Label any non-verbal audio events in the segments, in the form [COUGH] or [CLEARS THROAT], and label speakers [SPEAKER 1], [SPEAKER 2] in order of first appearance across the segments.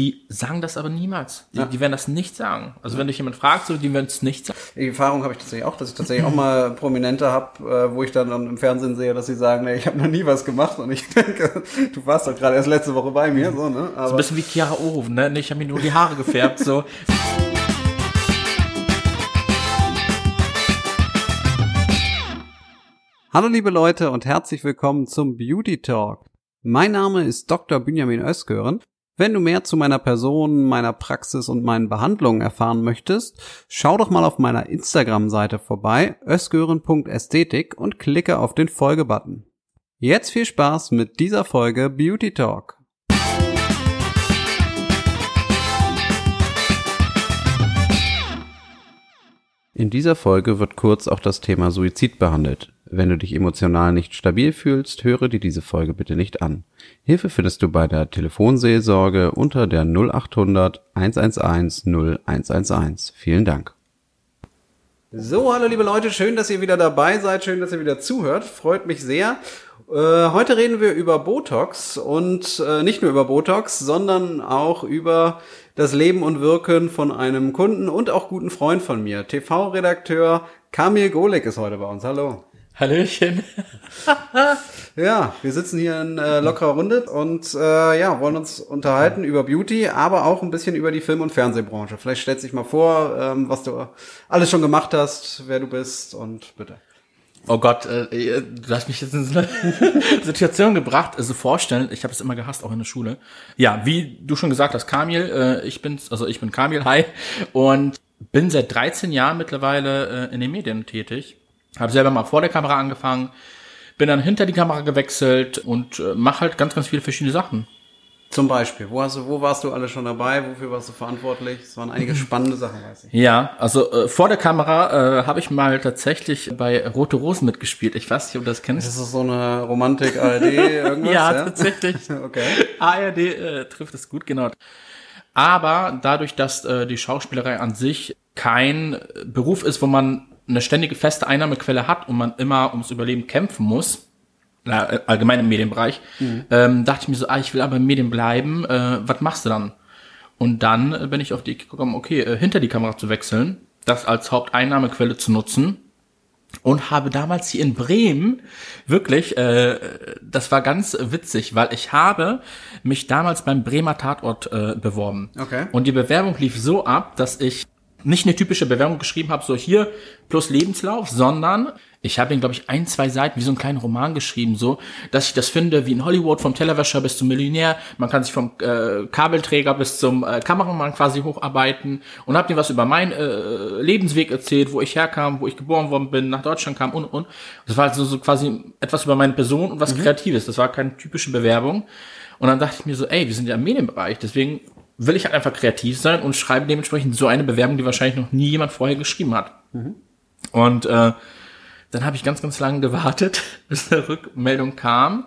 [SPEAKER 1] Die sagen das aber niemals. Die, ja. die werden das nicht sagen. Also wenn dich jemand fragt, so, die werden es nicht sagen.
[SPEAKER 2] Die Erfahrung habe ich tatsächlich auch, dass ich tatsächlich auch mal Prominente habe, äh, wo ich dann im Fernsehen sehe, dass sie sagen, nee, ich habe noch nie was gemacht und ich [LAUGHS] denke, du warst doch gerade erst letzte Woche bei mir, so, ne?
[SPEAKER 1] Aber so ein bisschen wie Chiara Ohoven, ne? Ich habe mir nur die Haare gefärbt, so.
[SPEAKER 2] Hallo liebe Leute und herzlich willkommen zum Beauty Talk. Mein Name ist Dr. Benjamin Özgören wenn du mehr zu meiner Person, meiner Praxis und meinen Behandlungen erfahren möchtest, schau doch mal auf meiner Instagram-Seite vorbei, ösgören.ästhetik und klicke auf den Folge-Button. Jetzt viel Spaß mit dieser Folge Beauty Talk. In dieser Folge wird kurz auch das Thema Suizid behandelt. Wenn du dich emotional nicht stabil fühlst, höre dir diese Folge bitte nicht an. Hilfe findest du bei der Telefonseelsorge unter der 0800 111 0111. Vielen Dank. So, hallo liebe Leute, schön, dass ihr wieder dabei seid, schön, dass ihr wieder zuhört, freut mich sehr. Äh, heute reden wir über Botox und äh, nicht nur über Botox, sondern auch über das Leben und Wirken von einem Kunden und auch guten Freund von mir. TV-Redakteur Kamil Golek ist heute bei uns. Hallo.
[SPEAKER 1] Hallöchen. [LAUGHS]
[SPEAKER 2] ja, wir sitzen hier in äh, lockerer Runde und äh, ja, wollen uns unterhalten über Beauty, aber auch ein bisschen über die Film- und Fernsehbranche. Vielleicht stellst dich mal vor, ähm, was du alles schon gemacht hast, wer du bist und bitte.
[SPEAKER 1] Oh Gott, äh, du hast mich jetzt in so eine [LAUGHS] Situation gebracht, also vorstellen, ich habe es immer gehasst, auch in der Schule. Ja, wie du schon gesagt hast, Kamil, äh, ich bin's, also ich bin Kamil, hi, und bin seit 13 Jahren mittlerweile äh, in den Medien tätig habe selber mal vor der Kamera angefangen, bin dann hinter die Kamera gewechselt und äh, mache halt ganz, ganz viele verschiedene Sachen.
[SPEAKER 2] Zum Beispiel, wo, hast du, wo warst du alle schon dabei? Wofür warst du verantwortlich? Es waren einige [LAUGHS] spannende Sachen, weiß ich.
[SPEAKER 1] Ja, also äh, vor der Kamera äh, habe ich mal tatsächlich bei Rote Rosen mitgespielt. Ich weiß nicht, ob du das kennst.
[SPEAKER 2] Das ist so eine Romantik ARD [LAUGHS] irgendwas?
[SPEAKER 1] ja, ja, tatsächlich. [LAUGHS] okay. ARD äh, trifft es gut, genau. Aber dadurch, dass äh, die Schauspielerei an sich kein Beruf ist, wo man eine ständige feste Einnahmequelle hat und man immer ums Überleben kämpfen muss, äh, allgemein im Medienbereich, mhm. ähm, dachte ich mir so, ah, ich will aber im Medien bleiben, äh, was machst du dann? Und dann äh, bin ich auf die Idee gekommen, okay, äh, hinter die Kamera zu wechseln, das als Haupteinnahmequelle zu nutzen und habe damals hier in Bremen wirklich, äh, das war ganz witzig, weil ich habe mich damals beim Bremer Tatort äh, beworben. Okay. Und die Bewerbung lief so ab, dass ich nicht eine typische Bewerbung geschrieben habe, so hier plus Lebenslauf, sondern ich habe ihn, glaube ich, ein, zwei Seiten wie so einen kleinen Roman geschrieben, so, dass ich das finde, wie in Hollywood, vom Tellerwäscher bis zum Millionär. Man kann sich vom äh, Kabelträger bis zum äh, Kameramann quasi hocharbeiten und habe ihm was über meinen äh, Lebensweg erzählt, wo ich herkam, wo ich geboren worden bin, nach Deutschland kam und und. Das war also so quasi etwas über meine Person und was mhm. Kreatives. Das war keine typische Bewerbung. Und dann dachte ich mir so, ey, wir sind ja im Medienbereich, deswegen will ich halt einfach kreativ sein und schreibe dementsprechend so eine Bewerbung, die wahrscheinlich noch nie jemand vorher geschrieben hat. Mhm. Und äh, dann habe ich ganz, ganz lange gewartet, [LAUGHS] bis eine Rückmeldung kam.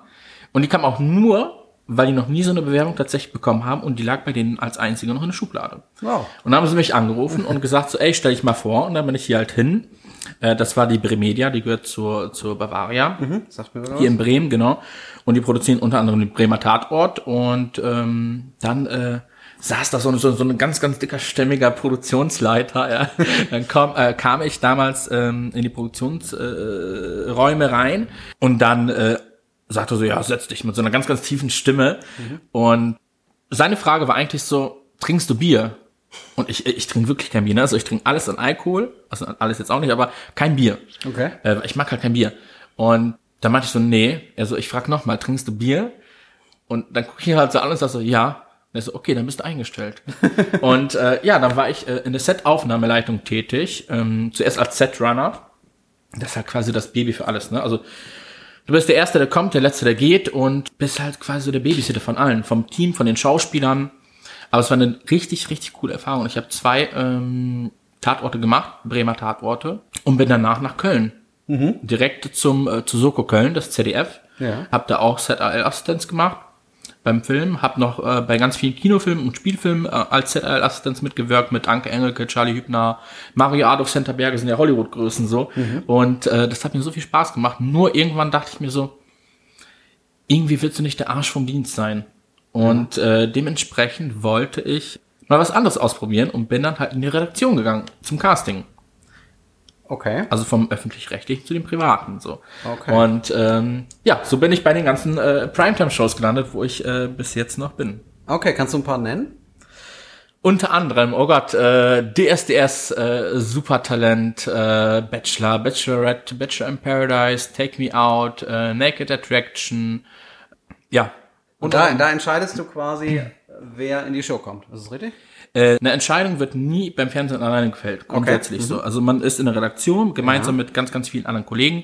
[SPEAKER 1] Und die kam auch nur, weil die noch nie so eine Bewerbung tatsächlich bekommen haben und die lag bei denen als einzige noch in der Schublade. Wow. Und dann haben sie mich angerufen und gesagt so, ey, stell dich mal vor. Und dann bin ich hier halt hin. Äh, das war die Bremedia, die gehört zur, zur Bavaria. Mhm, sagt mir hier in Bremen, genau. Und die produzieren unter anderem den Bremer Tatort. Und ähm, dann äh, saß da so, so, so ein ganz, ganz dicker, stämmiger Produktionsleiter. Ja. [LAUGHS] Dann kam, äh, kam ich damals ähm, in die Produktionsräume äh, rein und dann äh, sagte so, ja, setz dich mit so einer ganz, ganz tiefen Stimme. Mhm. Und seine Frage war eigentlich so, trinkst du Bier? Und ich, ich trinke wirklich kein Bier. Ne? Also ich trinke alles an Alkohol, also alles jetzt auch nicht, aber kein Bier. Okay. Äh, ich mag halt kein Bier. Und dann meinte ich so, nee, also ich frag nochmal, trinkst du Bier? Und dann gucke ich halt so an und sag so, ja. Und er so, okay, dann bist du eingestellt. [LAUGHS] und äh, ja, dann war ich äh, in der Set-Aufnahmeleitung tätig, ähm, zuerst als Set-Runner. Das ist halt quasi das Baby für alles, ne? Also du bist der Erste, der kommt, der Letzte, der geht und bist halt quasi so der Babysitter von allen, vom Team, von den Schauspielern. Aber es war eine richtig, richtig coole Erfahrung. Ich habe zwei ähm, Tatorte gemacht, Bremer Tatorte, und bin danach nach Köln. Mhm. Direkt zum äh, zu Soko Köln, das ZDF. Ja. Hab da auch Set-AL-Assistenz gemacht beim Film, habe noch äh, bei ganz vielen Kinofilmen und Spielfilmen äh, als ZL-Assistenz mitgewirkt mit Anke Engelke, Charlie Hübner, Mario Adolf Centerberger sind ja Hollywood-Größen so. Mhm. Und äh, das hat mir so viel Spaß gemacht. Nur irgendwann dachte ich mir so, irgendwie willst du nicht der Arsch vom Dienst sein. Und äh, dementsprechend wollte ich mal was anderes ausprobieren und bin dann halt in die Redaktion gegangen zum Casting.
[SPEAKER 2] Okay.
[SPEAKER 1] Also vom öffentlich-rechtlichen zu den privaten so.
[SPEAKER 2] Okay.
[SPEAKER 1] Und ähm, ja, so bin ich bei den ganzen äh, Primetime-Shows gelandet, wo ich äh, bis jetzt noch bin.
[SPEAKER 2] Okay, kannst du ein paar nennen?
[SPEAKER 1] Unter anderem, oh Gott, äh, DSDS, äh, Supertalent, äh, Bachelor, Bachelorette, Bachelor in Paradise, Take Me Out, äh, Naked Attraction, ja.
[SPEAKER 2] Und da, da entscheidest du quasi, wer in die Show kommt. Ist das richtig?
[SPEAKER 1] Äh, eine Entscheidung wird nie beim Fernsehen alleine gefällt, grundsätzlich so. Also man ist in der Redaktion gemeinsam mit ganz, ganz vielen anderen Kollegen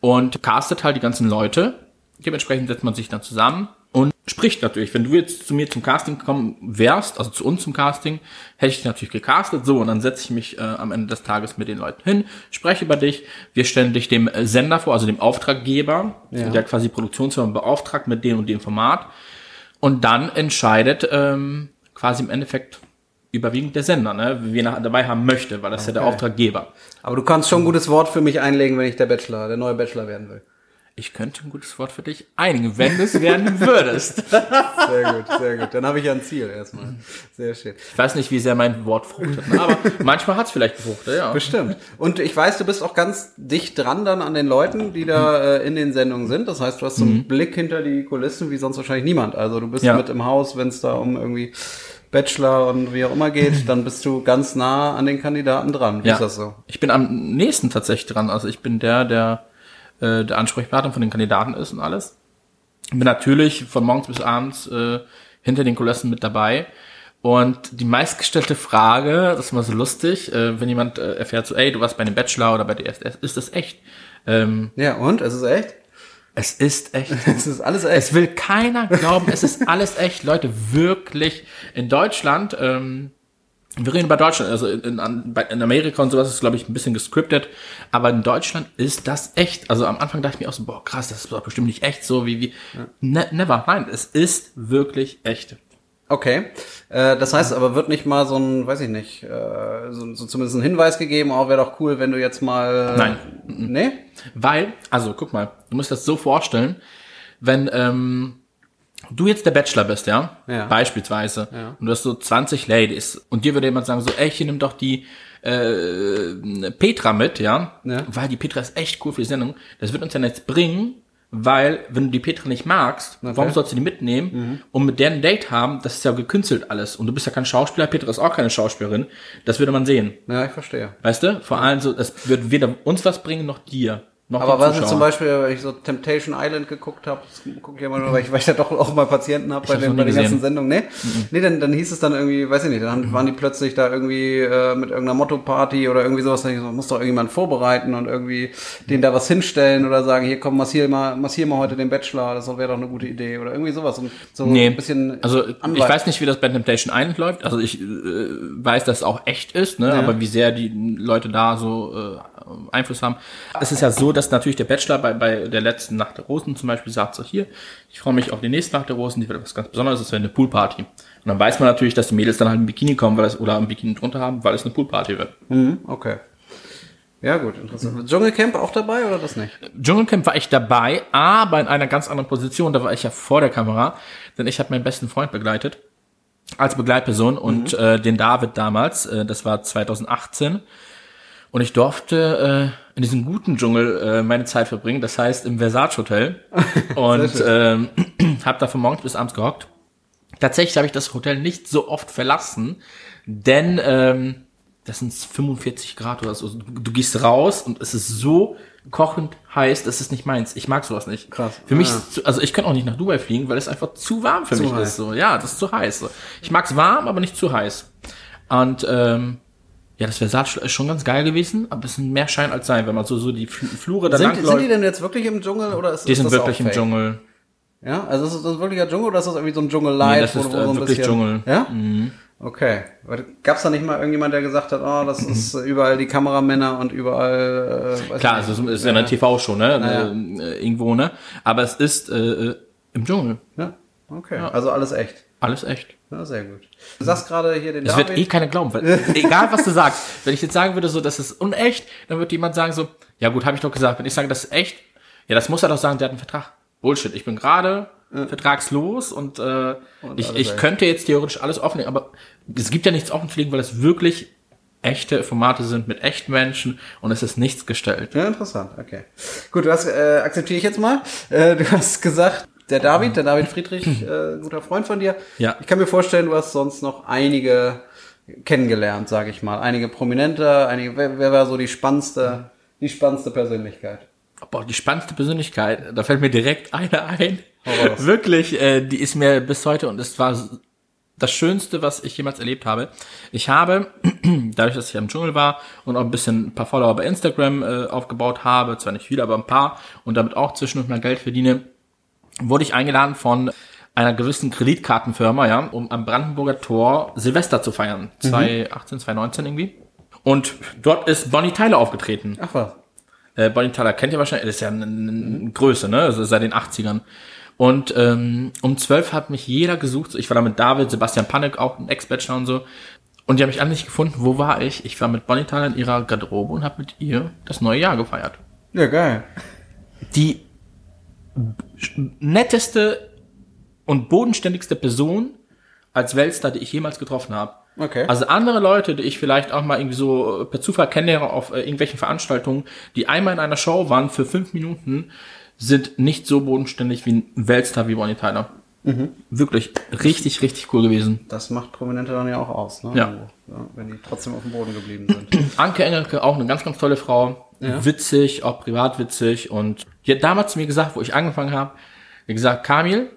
[SPEAKER 1] und castet halt die ganzen Leute. Dementsprechend setzt man sich dann zusammen und spricht natürlich. Wenn du jetzt zu mir zum Casting gekommen wärst, also zu uns zum Casting, hätte ich dich natürlich gecastet. So, und dann setze ich mich äh, am Ende des Tages mit den Leuten hin, spreche über dich. Wir stellen dich dem äh, Sender vor, also dem Auftraggeber,
[SPEAKER 2] Ja.
[SPEAKER 1] der quasi Produktionsfirma beauftragt mit dem und dem Format. Und dann entscheidet ähm, quasi im Endeffekt überwiegend der Sender, ne, wen er dabei haben möchte, weil das ist ja der
[SPEAKER 2] Okay.
[SPEAKER 1] Auftraggeber.
[SPEAKER 2] Aber du kannst schon ein gutes Wort für mich einlegen, wenn ich der Bachelor, der neue Bachelor werden will.
[SPEAKER 1] Ich könnte ein gutes Wort für dich einigen, wenn du es werden [LAUGHS] würdest.
[SPEAKER 2] Sehr gut, sehr gut. Dann habe ich ja ein Ziel erstmal. Sehr schön.
[SPEAKER 1] Ich weiß nicht, wie sehr mein Wort fruchtet, ne, aber manchmal hat es vielleicht gefruchtet, ja.
[SPEAKER 2] Bestimmt. Und ich weiß, du bist auch ganz dicht dran dann an den Leuten, die da äh, in den Sendungen sind. Das heißt, du hast so einen Blick hinter die Kulissen wie sonst wahrscheinlich niemand. Also du bist
[SPEAKER 1] Ja.
[SPEAKER 2] mit im Haus, wenn es da um irgendwie Bachelor und wie auch immer geht, [LAUGHS] dann bist du ganz nah an den Kandidaten dran. Wie
[SPEAKER 1] Ja.
[SPEAKER 2] ist das so?
[SPEAKER 1] Ich bin am nächsten tatsächlich dran. Also ich bin der, der äh, der Ansprechpartner von den Kandidaten ist und alles. Bin natürlich von morgens bis abends äh, hinter den Kulissen mit dabei. Und die meistgestellte Frage, das ist immer so lustig, äh, wenn jemand äh, erfährt so, ey, du warst bei einem Bachelor oder bei DSDS, ist das echt? Ähm,
[SPEAKER 2] Ja, und? Es ist echt?
[SPEAKER 1] Es ist echt. [LAUGHS]
[SPEAKER 2] Es ist alles echt.
[SPEAKER 1] Es will keiner glauben, es ist alles echt. Leute, wirklich. In Deutschland, ähm, wir reden über Deutschland, also in, in, Amerika und sowas ist, glaube ich, ein bisschen gescriptet, aber in Deutschland ist das echt. Also am Anfang dachte ich mir auch so, boah, krass, das ist doch bestimmt nicht echt so wie, wie, ne, never, nein, es ist wirklich echt.
[SPEAKER 2] Okay. Äh, das heißt aber, wird nicht mal so ein, weiß ich nicht, äh, so, so zumindest ein Hinweis gegeben, auch wäre doch cool, wenn du jetzt mal.
[SPEAKER 1] Nein.
[SPEAKER 2] Nee?
[SPEAKER 1] Weil, also guck mal, du musst das so vorstellen, wenn ähm, du jetzt der Bachelor bist, ja,
[SPEAKER 2] Ja.
[SPEAKER 1] beispielsweise,
[SPEAKER 2] Ja.
[SPEAKER 1] und du hast so 20 Ladies und dir würde jemand sagen so, ey, hier nimm doch die äh, Petra mit, ja?
[SPEAKER 2] Ja.
[SPEAKER 1] weil die Petra ist echt cool für die Sendung, das wird uns ja nichts bringen, weil wenn du die Petra nicht magst, warum sollst du die mitnehmen und mit der ein Date haben, das ist ja gekünstelt alles und du bist ja kein Schauspieler, Petra ist auch keine Schauspielerin, das würde man sehen,
[SPEAKER 2] Ja, ich verstehe.
[SPEAKER 1] weißt du? Vor allem so, es wird weder uns was bringen, noch dir. Noch
[SPEAKER 2] Aber was ist zum Beispiel, wenn ich so Temptation Island geguckt habe, gucke ich immer nur, weil ich, weil ich da doch auch mal Patienten habe bei den, bei den ganzen. Sendungen. Nee, nee dann, dann hieß es dann irgendwie, weiß ich nicht, dann waren die plötzlich da irgendwie äh, mit irgendeiner Motto-Party oder irgendwie sowas. Da ich so, muss doch irgendjemand vorbereiten und irgendwie denen da was hinstellen oder sagen, hier komm, massier mal, massier mal heute den Bachelor, das wäre doch eine gute Idee oder irgendwie sowas. Und so
[SPEAKER 1] Nee,
[SPEAKER 2] ein bisschen
[SPEAKER 1] also ich
[SPEAKER 2] Anwalt-
[SPEAKER 1] weiß nicht, wie das bei Temptation Island läuft. Also ich äh, weiß, dass es auch echt ist, ne? aber wie sehr die Leute da so äh, Einfluss haben. Es ist ja so, dass natürlich der Bachelor bei, bei der letzten Nacht der Rosen zum Beispiel sagt so, hier, ich freue mich auf die nächste Nacht der Rosen, die wird was ganz Besonderes, das wäre eine Poolparty. Und dann weiß man natürlich, dass die Mädels dann halt im Bikini kommen, weil es, oder im Bikini drunter haben, weil es eine Poolparty wird.
[SPEAKER 2] Mhm, okay. Ja, gut, interessant. Dschungelcamp auch dabei oder das nicht?
[SPEAKER 1] Dschungelcamp war ich dabei, aber in einer ganz anderen Position. Da war ich ja vor der Kamera, denn ich habe meinen besten Freund begleitet als Begleitperson und äh, den David damals. Äh, das war 2018 und ich durfte äh, in diesem guten Dschungel äh, meine Zeit verbringen. Das heißt im Versace Hotel [LAUGHS] und ähm, [CLEARS THROAT] habe da von morgens bis abends gehockt. Tatsächlich habe ich das Hotel nicht so oft verlassen, denn ähm, das sind 45 Grad oder so. Du, du gehst raus und es ist so kochend heiß, das ist nicht meins. Ich mag sowas nicht.
[SPEAKER 2] Krass.
[SPEAKER 1] Für mich,
[SPEAKER 2] Ah.
[SPEAKER 1] ist zu, also ich kann auch nicht nach Dubai fliegen, weil es einfach zu warm für
[SPEAKER 2] Zu
[SPEAKER 1] mich
[SPEAKER 2] heiß.
[SPEAKER 1] ist. So, ja, das ist zu heiß. So. Ich mag's warm, aber nicht zu heiß. Und ähm, ja, das Versace ist schon ganz geil gewesen, aber es ist mehr Schein als Sein, wenn man so so die Fl- Flure da
[SPEAKER 2] Sind, sind die denn jetzt wirklich im Dschungel oder ist
[SPEAKER 1] Die
[SPEAKER 2] ist
[SPEAKER 1] sind
[SPEAKER 2] das
[SPEAKER 1] wirklich
[SPEAKER 2] auch
[SPEAKER 1] im
[SPEAKER 2] fake?
[SPEAKER 1] Dschungel.
[SPEAKER 2] Ja, also ist das wirklicher Dschungel oder ist das irgendwie so ein Dschungel live?
[SPEAKER 1] Nee, das ist,
[SPEAKER 2] wo- wo
[SPEAKER 1] äh,
[SPEAKER 2] so ein
[SPEAKER 1] wirklich
[SPEAKER 2] bisschen-
[SPEAKER 1] Dschungel.
[SPEAKER 2] Ja? Okay. Gab's da nicht mal irgendjemand, der gesagt hat, oh, das ist [LAUGHS] überall die Kameramänner und überall, äh,
[SPEAKER 1] Klar,
[SPEAKER 2] nicht.
[SPEAKER 1] also es ist ja eine TV-Show, ne?
[SPEAKER 2] Ja.
[SPEAKER 1] Äh, irgendwo, ne? Aber es ist äh, äh, im Dschungel.
[SPEAKER 2] Ja, okay. Also alles echt.
[SPEAKER 1] Alles echt.
[SPEAKER 2] Ja, sehr gut. Du sagst gerade hier den
[SPEAKER 1] Das wird eh keiner glauben, weil [LAUGHS] egal was du sagst, wenn ich jetzt sagen würde, so das ist unecht, dann wird jemand sagen so, ja gut, habe ich doch gesagt. Wenn ich sage, das ist echt, ja, das muss er doch sagen, der hat einen Vertrag. Bullshit. Ich bin gerade vertragslos und, äh, ich,
[SPEAKER 2] alles
[SPEAKER 1] ich
[SPEAKER 2] weg.
[SPEAKER 1] könnte jetzt theoretisch alles offenlegen, aber es gibt ja nichts offenzulegen, weil es wirklich echte Formate sind mit echten Menschen und es ist nichts gestellt.
[SPEAKER 2] Ja, interessant, okay. Gut, du hast, äh, akzeptiere ich jetzt mal. Äh, du hast gesagt, der David, der David Friedrich, [CLEARS THROAT] äh, guter Freund von dir.
[SPEAKER 1] Ja.
[SPEAKER 2] Ich kann mir vorstellen, du hast sonst noch einige kennengelernt, sage ich mal. Einige Prominente, einige, wer, wer war so die spannendste, die spannendste Persönlichkeit?
[SPEAKER 1] Boah, die spannendste Persönlichkeit, da fällt mir direkt eine ein.
[SPEAKER 2] Raus. [LAUGHS]
[SPEAKER 1] Wirklich, äh, die ist mir bis heute und es war das Schönste, was ich jemals erlebt habe. Ich habe, [CLEARS THROAT] dadurch, dass ich im Dschungel war und auch ein bisschen ein paar Follower bei Instagram äh, aufgebaut habe, zwar nicht viele, aber ein paar und damit auch zwischendurch mal Geld verdiene, wurde ich eingeladen von einer gewissen Kreditkartenfirma, ja, um am Brandenburger Tor Silvester zu feiern. 2018, 2019 irgendwie. Und dort ist Bonnie Tyler aufgetreten.
[SPEAKER 2] Ach was.
[SPEAKER 1] Äh, Bonnie Tyler kennt ihr wahrscheinlich, das ist ja eine, eine Größe, ne? Also seit den 80ern. Und ähm, um 12 hat mich jeder gesucht. Ich war da mit David, Sebastian Panek, auch ein Ex-Bachelor und so. Und die haben mich alle nicht gefunden. Wo war ich? Ich war mit Bonnie Tyler in ihrer Garderobe und habe mit ihr das neue Jahr gefeiert.
[SPEAKER 2] Ja, geil.
[SPEAKER 1] Die netteste und bodenständigste Person als Weltstar, die ich jemals getroffen habe.
[SPEAKER 2] Okay.
[SPEAKER 1] Also andere Leute, die ich vielleicht auch mal irgendwie so äh, per Zufall kennenlerne auf äh, irgendwelchen Veranstaltungen, die einmal in einer Show waren für fünf Minuten, sind nicht so bodenständig wie ein Weltstar wie Bonnie Tyler. Wirklich richtig, richtig cool gewesen.
[SPEAKER 2] Das macht Prominente dann ja auch aus, ne?
[SPEAKER 1] Ja.
[SPEAKER 2] ja wenn die trotzdem auf dem Boden geblieben sind. [CLEARS THROAT]
[SPEAKER 1] Anke Engelke, auch eine ganz, ganz tolle Frau.
[SPEAKER 2] Ja.
[SPEAKER 1] Witzig, auch privat witzig. Und die hat damals zu mir gesagt, wo ich angefangen habe, hat gesagt, Kamil,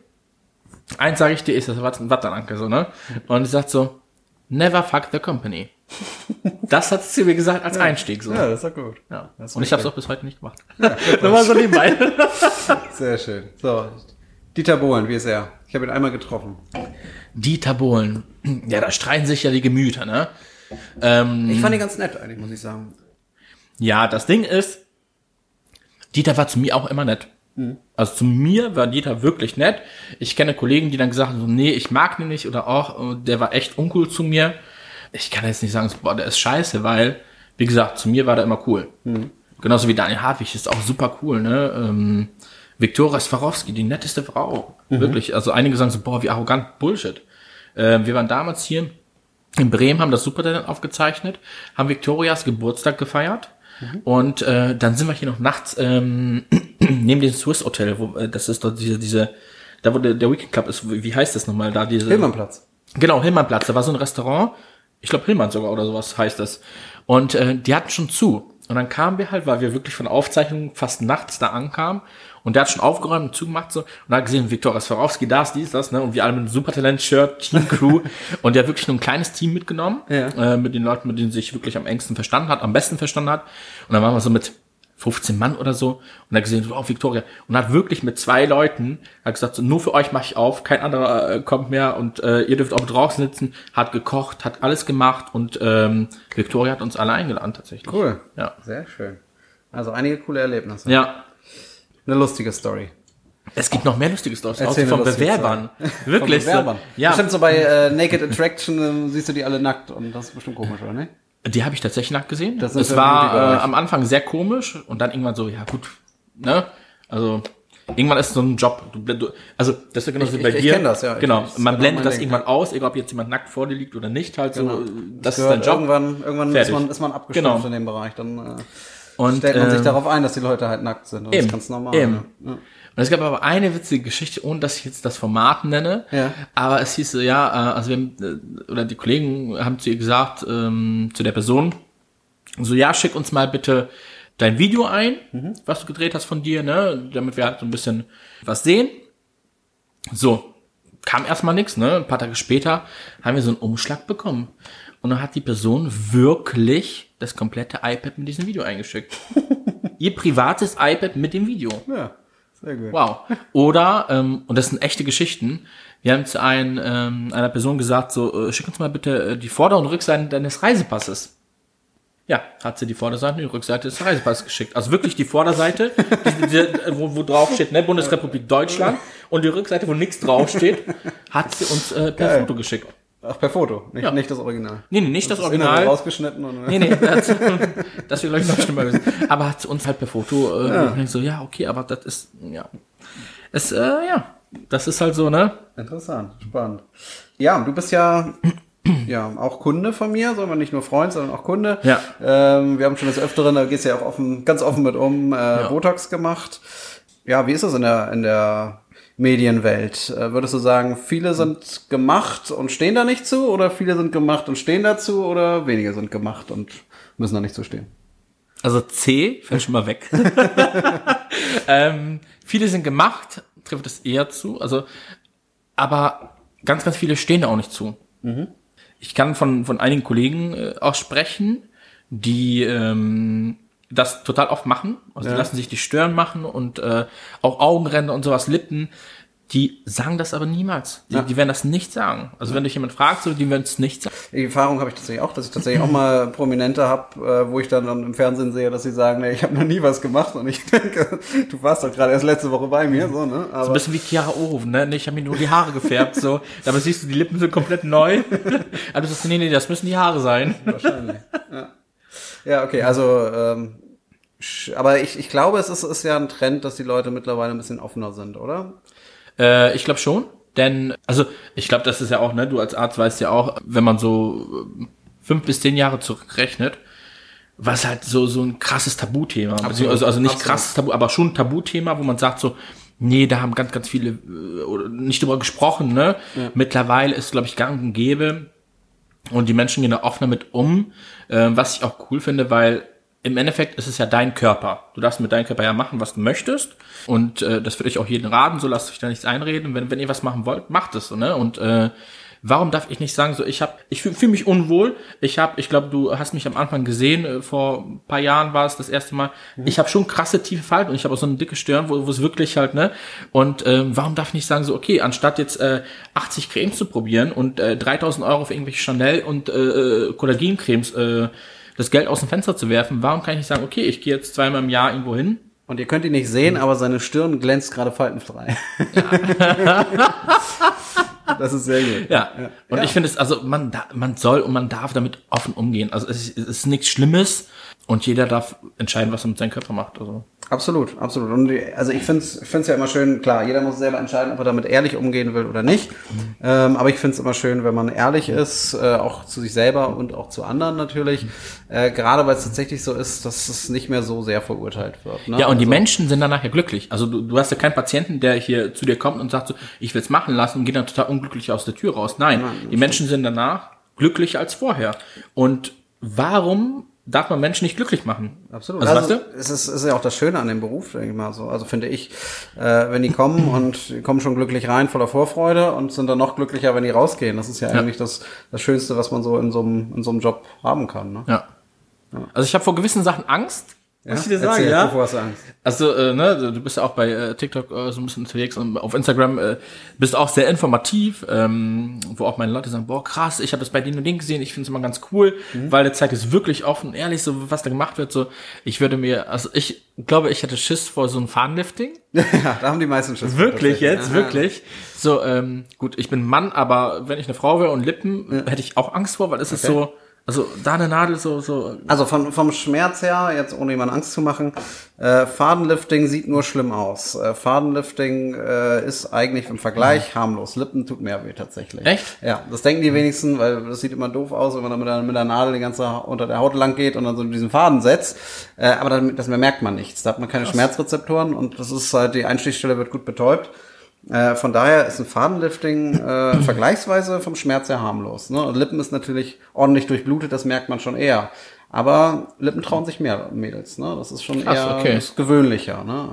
[SPEAKER 1] eins sage ich dir, ist das was was dann Anke so, ne? Und sie sagt so, never fuck the company. [LAUGHS] Das hat sie mir gesagt als Einstieg so.
[SPEAKER 2] ja, das ist gut.
[SPEAKER 1] Ja.
[SPEAKER 2] Das
[SPEAKER 1] Und ich habe es auch bis heute nicht gemacht. [LAUGHS] Nur mal so nebenbei. [LAUGHS]
[SPEAKER 2] Sehr schön. So. Dieter Bohlen, wie ist er? Ich habe ihn einmal getroffen.
[SPEAKER 1] Dieter Bohlen. Ja, da streiten sich ja die Gemüter, ne? Ähm,
[SPEAKER 2] Ich fand ihn ganz nett eigentlich, muss ich sagen.
[SPEAKER 1] Ja, das Ding ist, Dieter war zu mir auch immer nett. Also zu mir war Dieter wirklich nett. Ich kenne Kollegen, die dann gesagt haben, so, nee, ich mag den nicht oder auch, äh, der war echt uncool zu mir. Ich kann jetzt nicht sagen, so, boah, der ist scheiße, weil, wie gesagt, zu mir war der immer cool. Genauso wie Daniel Hartwig ist auch super cool, ne? Ähm, Viktoria Swarovski, die netteste Frau. Wirklich. Also einige sagen so, boah, wie arrogant, Bullshit. Ähm, wir waren damals hier in Bremen, haben das Supertalent aufgezeichnet, haben Victorias Geburtstag gefeiert. Und äh, dann sind wir hier noch nachts ähm, [CLEARS THROAT] neben dem Swiss Hotel, wo äh, das ist dort diese, diese, da wo der, der Weekend Club ist, wie wie heißt das nochmal da? Diese,
[SPEAKER 2] Hillmannplatz.
[SPEAKER 1] Genau, Hillmannplatz. Da war so ein Restaurant. Ich glaube Hillmann sogar oder sowas heißt das. Und äh, die hatten schon zu. Und dann kamen wir halt, weil wir wirklich von der Aufzeichnung fast nachts da ankamen. Und der hat schon aufgeräumt und zugemacht so. Und hat gesehen, Viktor Swarovski, das, dies, das, ne? Und wir alle mit einem Supertalent-Shirt, Team-Crew. [LAUGHS] und der hat wirklich nur ein kleines Team mitgenommen.
[SPEAKER 2] Ja.
[SPEAKER 1] Äh, mit den Leuten, mit denen sich wirklich am engsten verstanden hat, am besten verstanden hat. Und dann waren wir so mit 15 Mann oder so und hat gesehen, oh, Victoria. Und hat wirklich mit zwei Leuten, hat gesagt, so, nur für euch mache ich auf, kein anderer äh, kommt mehr und äh, ihr dürft auch draußen sitzen, hat gekocht, hat alles gemacht und ähm, Victoria hat uns alle eingeladen tatsächlich.
[SPEAKER 2] Cool.
[SPEAKER 1] Ja.
[SPEAKER 2] Sehr schön. Also einige coole Erlebnisse.
[SPEAKER 1] Ja.
[SPEAKER 2] Eine lustige Story.
[SPEAKER 1] Es gibt noch mehr lustige Stories, auch [LAUGHS] so von
[SPEAKER 2] lustige
[SPEAKER 1] Bewerbern. Wirklich.
[SPEAKER 2] Von Bewerbern.
[SPEAKER 1] So. Ja,
[SPEAKER 2] Bestimmt so bei äh, Naked Attraction ähm, siehst du die alle nackt und das ist bestimmt komisch, oder ne?
[SPEAKER 1] die habe ich tatsächlich nackt gesehen.
[SPEAKER 2] Das ist
[SPEAKER 1] es war äh, am Anfang sehr komisch und dann irgendwann so, ja gut, ne? Also irgendwann ist so ein Job. Du, du, also das ist ja genauso
[SPEAKER 2] Ich-
[SPEAKER 1] bei
[SPEAKER 2] ich- ich
[SPEAKER 1] dir.
[SPEAKER 2] kenn das, ja. Ich-
[SPEAKER 1] Genau.
[SPEAKER 2] ich-
[SPEAKER 1] man
[SPEAKER 2] genau
[SPEAKER 1] blendet das
[SPEAKER 2] Ding,
[SPEAKER 1] irgendwann aus, egal ob jetzt jemand nackt vor dir liegt oder nicht. Halt
[SPEAKER 2] Genau.
[SPEAKER 1] so, das ist dein Job.
[SPEAKER 2] Irgendwann, irgendwann ist man, ist man abgestumpft
[SPEAKER 1] Genau.
[SPEAKER 2] in dem Bereich. Dann äh,
[SPEAKER 1] Und,
[SPEAKER 2] stellt man sich
[SPEAKER 1] ähm,
[SPEAKER 2] darauf ein, dass die Leute halt nackt sind. Und
[SPEAKER 1] Eben,
[SPEAKER 2] das ist ganz normal.
[SPEAKER 1] eben.
[SPEAKER 2] Ja. Ja.
[SPEAKER 1] Und es gab aber eine witzige Geschichte, ohne dass ich jetzt das Format nenne.
[SPEAKER 2] Ja.
[SPEAKER 1] Aber es hieß so, ja, äh, also wir haben, äh, oder die Kollegen haben zu ihr gesagt, ähm, zu der Person, so, ja, schick uns mal bitte dein Video ein,
[SPEAKER 2] Mhm.
[SPEAKER 1] was du gedreht hast von dir, ne, damit wir halt so ein bisschen was sehen. So, kam erstmal nichts, ne? Ein paar Tage später haben wir so einen Umschlag bekommen. Und dann hat die Person wirklich das komplette iPad mit diesem Video eingeschickt. [LAUGHS] Ihr privates iPad mit dem Video.
[SPEAKER 2] ja, sehr gut.
[SPEAKER 1] Wow. Oder, ähm, und das sind echte Geschichten, wir haben zu ein, ähm, einer Person gesagt, so, äh, schick uns mal bitte äh, die Vorder- und Rückseite deines Reisepasses. Ja, hat sie die Vorderseite und die Rückseite des Reisepasses geschickt. Also wirklich die Vorderseite, die, die, die, wo, wo drauf steht, ne, Bundesrepublik Deutschland, und die Rückseite, wo nichts drauf steht, hat sie uns äh, per
[SPEAKER 2] Geil.
[SPEAKER 1] Foto geschickt.
[SPEAKER 2] Ach, per Foto, nicht,
[SPEAKER 1] Ja.
[SPEAKER 2] nicht das Original.
[SPEAKER 1] Nee, nee, nicht das,
[SPEAKER 2] Innere
[SPEAKER 1] Original.
[SPEAKER 2] rausgeschnitten und
[SPEAKER 1] Nee, nee, das, [LAUGHS] das wäre, glaube ich, noch schlimmer gewesen. Aber hat uns halt per Foto äh, ich so, ja, okay, aber das ist, ja. es, äh, ja, das ist halt so, ne?
[SPEAKER 2] Interessant, spannend. Ja, du bist ja [CLEARS THROAT] ja, auch Kunde von mir, sondern nicht nur Freund, sondern auch Kunde.
[SPEAKER 1] Ja.
[SPEAKER 2] Ähm, wir haben schon des Öfteren, da gehst du ja auch offen, ganz offen mit um, äh, ja. Botox gemacht. Ja, wie ist das in der, in der Medienwelt? Äh, würdest du sagen, viele sind gemacht und stehen da nicht zu oder viele sind gemacht und stehen dazu oder wenige sind gemacht und müssen da nicht zu stehen?
[SPEAKER 1] Also C fällt schon mal weg. [LAUGHS] ähm, viele sind gemacht, trifft es eher zu. Also, aber ganz, ganz viele stehen da auch nicht zu. Mhm ich kann von, von einigen Kollegen äh, auch sprechen, die ähm, das total oft machen. Also ja. die lassen sich die Stirn machen und äh, auch Augenränder und sowas, Lippen. Die sagen das aber niemals. Die, ja. die werden das nicht sagen. Also wenn dich jemand fragt, so, die werden es nicht sagen.
[SPEAKER 2] Die Erfahrung habe ich tatsächlich auch, dass ich tatsächlich auch mal Prominente habe, äh, wo ich dann im Fernsehen sehe, dass sie sagen, nee, ich habe noch nie was gemacht und ich [LAUGHS] denke, du warst doch gerade erst letzte Woche bei mir. So, ne?
[SPEAKER 1] Aber so ein bisschen wie Chiara Ohren, ne? Nee, ich habe mir nur die Haare gefärbt. so. [LAUGHS] Dabei siehst du, die Lippen sind komplett neu. [LAUGHS] aber du sagst, nee, nee, das müssen die Haare sein. Wahrscheinlich.
[SPEAKER 2] Ja, ja okay, also ähm, aber ich, ich glaube, es ist, ist ja ein Trend, dass die Leute mittlerweile ein bisschen offener sind, oder?
[SPEAKER 1] Äh, ich glaube schon. Denn, also ich glaube, das ist ja auch, ne, du als Arzt weißt ja auch, wenn man so äh, fünf bis zehn Jahre zurückrechnet, was halt so, so ein krasses Tabuthema. Absolut. Also, also nicht Absolut. krasses Tabu, aber schon ein Tabuthema, wo man sagt so, nee, da haben ganz, ganz viele äh, oder nicht drüber gesprochen, ne? Ja. Mittlerweile ist, glaube ich, gang und gäbe. Und die Menschen gehen da offener mit um, äh, was ich auch cool finde, weil im Endeffekt ist es ja dein Körper. Du darfst mit deinem Körper ja machen, was du möchtest. Und äh, das würde ich auch jedem raten, so lasst euch da nichts einreden. Wenn, wenn ihr was machen wollt, macht es so, ne? Und äh, warum darf ich nicht sagen, so ich habe, ich fühle fühl mich unwohl. Ich habe, ich glaube, du hast mich am Anfang gesehen, äh, vor ein paar Jahren war es das erste Mal. Mhm. Ich habe schon krasse tiefe Falten und ich habe auch so eine dicke Stirn, wo, es wirklich halt, ne? Und ähm, warum darf ich nicht sagen, so okay, anstatt jetzt äh, 80 Cremes zu probieren und äh, 3000 Euro für irgendwelche Chanel und äh Kollagencremes äh, das Geld aus dem Fenster zu werfen. Warum kann ich nicht sagen, okay, ich gehe jetzt zweimal im Jahr irgendwo hin?
[SPEAKER 2] Und ihr könnt ihn nicht sehen, aber seine Stirn glänzt gerade faltenfrei. Ja. [LAUGHS] das ist sehr gut.
[SPEAKER 1] Ja. ja. Und ja. ich finde es, also man, man soll und man darf damit offen umgehen. Also es ist, es ist nichts Schlimmes und jeder darf entscheiden, was er mit seinem Körper macht. Also.
[SPEAKER 2] Absolut, absolut. Und die, also ich finde es ich find's ja immer schön, klar, jeder muss selber entscheiden, ob er damit ehrlich umgehen will oder nicht. Mhm. Ähm, aber ich finde es immer schön, wenn man ehrlich ist, äh, auch zu sich selber und auch zu anderen natürlich. Äh, gerade weil es tatsächlich so ist, dass es nicht mehr so sehr verurteilt wird.
[SPEAKER 1] Ne? Ja, und also, die Menschen sind danach ja glücklich. Also du, du hast ja keinen Patienten, der hier zu dir kommt und sagt so, ich will es machen lassen und geht dann total unglücklich aus der Tür raus. Nein, Nein die Menschen sind danach glücklicher als vorher. Und warum darf man Menschen nicht glücklich machen.
[SPEAKER 2] Absolut. Also, also es ist, ist ja auch das Schöne an dem Beruf, denke ich mal so. Also finde ich, äh, wenn die kommen und die kommen schon glücklich rein, voller Vorfreude und sind dann noch glücklicher, wenn die rausgehen. Das ist ja, ja. eigentlich das, das Schönste, was man so in so einem, in so einem Job haben kann. Ne?
[SPEAKER 1] Ja. ja. Also ich habe vor gewissen Sachen Angst, ja? Was ich dir sagen, Erzähl, ja? Hast Angst. Also, äh, ne, du bist ja auch bei äh, TikTok äh, so ein bisschen unterwegs und auf Instagram äh, bist auch sehr informativ, ähm, wo auch meine Leute sagen, boah, krass, ich habe das bei denen und denen gesehen, ich finde es immer ganz cool, mhm. weil der zeigt es wirklich offen und ehrlich, so was da gemacht wird. So, ich würde mir, also ich glaube, ich hätte Schiss vor so einem Fahnenlifting. [LAUGHS]
[SPEAKER 2] ja, da haben die meisten Schiss.
[SPEAKER 1] Wirklich jetzt, Aha. wirklich. So, ähm, gut, ich bin Mann, aber wenn ich eine Frau wäre und Lippen, ja. hätte ich auch Angst vor, weil es okay. ist so also da eine Nadel so so.
[SPEAKER 2] Also von, vom Schmerz her, jetzt ohne jemand Angst zu machen, äh, Fadenlifting sieht nur schlimm aus. Äh, Fadenlifting äh, ist eigentlich im Vergleich harmlos. Lippen tut mehr weh tatsächlich.
[SPEAKER 1] Echt?
[SPEAKER 2] Ja, das denken die wenigsten, weil das sieht immer doof aus, wenn man dann mit der, mit der Nadel die ganze unter der Haut lang geht und dann so diesen Faden setzt. Äh, aber dann, das merkt man nichts. Da hat man keine Krass. Schmerzrezeptoren und das ist halt die Einstichstelle wird gut betäubt. Äh, von daher ist ein Fadenlifting äh, [CLEARS THROAT] vergleichsweise vom Schmerz sehr harmlos. Ne? Und Lippen ist natürlich ordentlich durchblutet, das merkt man schon eher. Aber Lippen trauen sich mehr Mädels, ne? Das ist schon Krass, eher okay. gewöhnlicher, ne?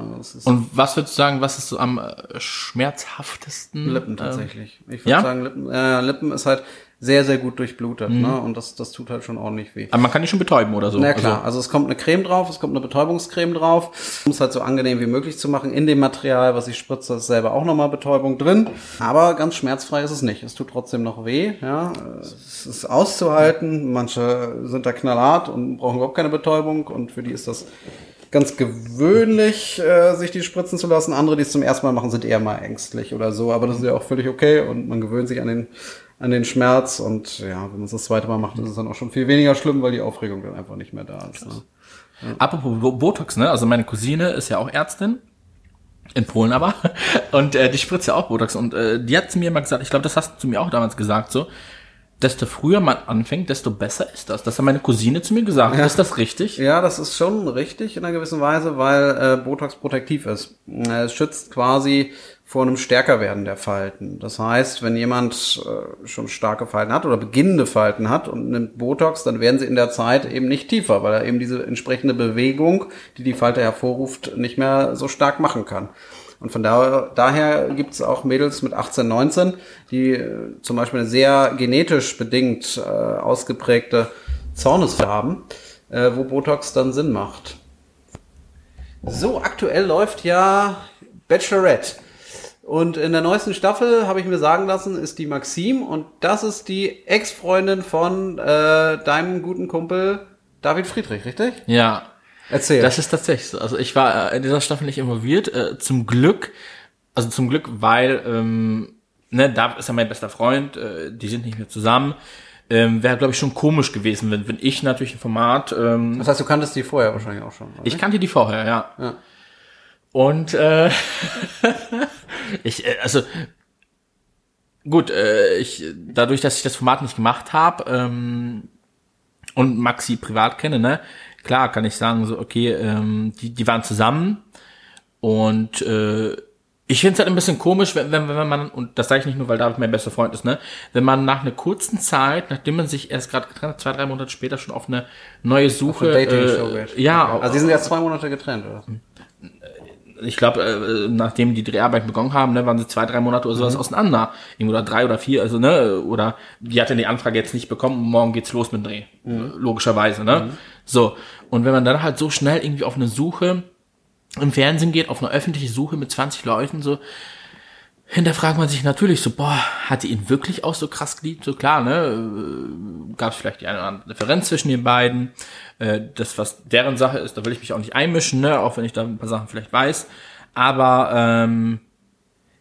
[SPEAKER 1] Und was würdest du sagen, was ist so am äh, schmerzhaftesten?
[SPEAKER 2] Lippen tatsächlich. Ich würde ja? sagen, Lippen, äh, Lippen ist halt, sehr, sehr gut durchblutet. Mhm. Ne? Und das, das tut halt schon ordentlich weh.
[SPEAKER 1] Aber man kann die schon betäuben oder so.
[SPEAKER 2] Na klar, also, also es kommt eine Creme drauf, es kommt eine Betäubungscreme drauf, um es halt so angenehm wie möglich zu machen. In dem Material, was ich spritze, ist selber auch nochmal Betäubung drin. Aber ganz schmerzfrei ist es nicht. Es tut trotzdem noch weh. Ja, Es ist auszuhalten. Manche sind da knallhart und brauchen überhaupt keine Betäubung. Und für die ist das ganz gewöhnlich, äh, sich die spritzen zu lassen. Andere, die es zum ersten Mal machen, sind eher mal ängstlich oder so. Aber das ist ja auch völlig okay und man gewöhnt sich an den an den Schmerz und ja, wenn man es das zweite Mal macht, ist es dann auch schon viel weniger schlimm, weil die Aufregung dann einfach nicht mehr da ist. Ne?
[SPEAKER 1] Ja. Apropos Botox, ne? Also meine Cousine ist ja auch Ärztin In Polen aber. [LAUGHS] Und äh, die spritzt ja auch Botox. Und äh, die hat zu mir immer gesagt, ich glaube, das hast du zu mir auch damals gesagt, so, desto früher man anfängt, desto besser ist das. Das hat meine Cousine zu mir gesagt.
[SPEAKER 2] Ja.
[SPEAKER 1] Ist das richtig?
[SPEAKER 2] Ja, das ist schon richtig in einer gewissen Weise, weil äh, Botox protektiv ist. Äh, Es schützt quasi vor einem Stärkerwerden der Falten. Das heißt, wenn jemand äh, schon starke Falten hat oder beginnende Falten hat und nimmt Botox, dann werden sie in der Zeit eben nicht tiefer, weil er eben diese entsprechende Bewegung, die die Falte hervorruft, nicht mehr so stark machen kann. Und von da, daher gibt es auch Mädels mit 18, 19, die äh, zum Beispiel eine sehr genetisch bedingt äh, ausgeprägte Zornesfalte haben, äh, wo Botox dann Sinn macht. So, aktuell läuft ja Bachelorette. Und in der neuesten Staffel, habe ich mir sagen lassen, ist die Maxim und das ist die Ex-Freundin von äh, deinem guten Kumpel David Friedrich, richtig?
[SPEAKER 1] Ja.
[SPEAKER 2] Erzähl.
[SPEAKER 1] Das ist tatsächlich so. Also ich war äh, in dieser Staffel nicht involviert. Äh, zum Glück, also zum Glück, weil, ähm, ne, David ist ja mein bester Freund, äh, die sind nicht mehr zusammen. Ähm, Wäre, glaube ich, schon komisch gewesen, wenn, wenn ich natürlich ein Format, ähm,
[SPEAKER 2] das heißt, du kanntest die vorher wahrscheinlich auch schon. oder?
[SPEAKER 1] ich kannte die vorher, ja.
[SPEAKER 2] Ja.
[SPEAKER 1] Und äh, [LAUGHS] ich, äh, also gut, äh, ich dadurch, dass ich das Format nicht gemacht habe ähm, und Maxi privat kenne, ne, klar kann ich sagen so, okay, ähm, die die waren zusammen und äh, ich finde es halt ein bisschen komisch, wenn, wenn, wenn man, und das sage ich nicht nur, weil David mein bester Freund ist, ne, wenn man nach einer kurzen Zeit, nachdem man sich erst gerade getrennt hat, zwei, drei Monate später schon auf eine neue Suche,
[SPEAKER 2] Eine
[SPEAKER 1] äh, ja,
[SPEAKER 2] Also die sind jetzt zwei Monate getrennt, oder?
[SPEAKER 1] ich glaube, äh, nachdem die Dreharbeiten begonnen haben, ne, waren sie zwei, drei Monate oder sowas auseinander. Irgendwo oder drei oder vier, also, ne, oder die hat dann die Anfrage jetzt nicht bekommen, morgen geht's los mit dem Dreh. Logischerweise, ne? So. Und wenn man dann halt so schnell irgendwie auf eine Suche im Fernsehen geht, auf eine öffentliche Suche mit 20 Leuten, so, hinterfragt man sich natürlich so, boah, hat die ihn wirklich auch so krass geliebt? So klar, ne? Gab es vielleicht die eine oder andere Differenz zwischen den beiden. Äh, das, was deren Sache ist, da will ich mich auch nicht einmischen, ne? Auch wenn ich da ein paar Sachen vielleicht weiß. Aber ähm,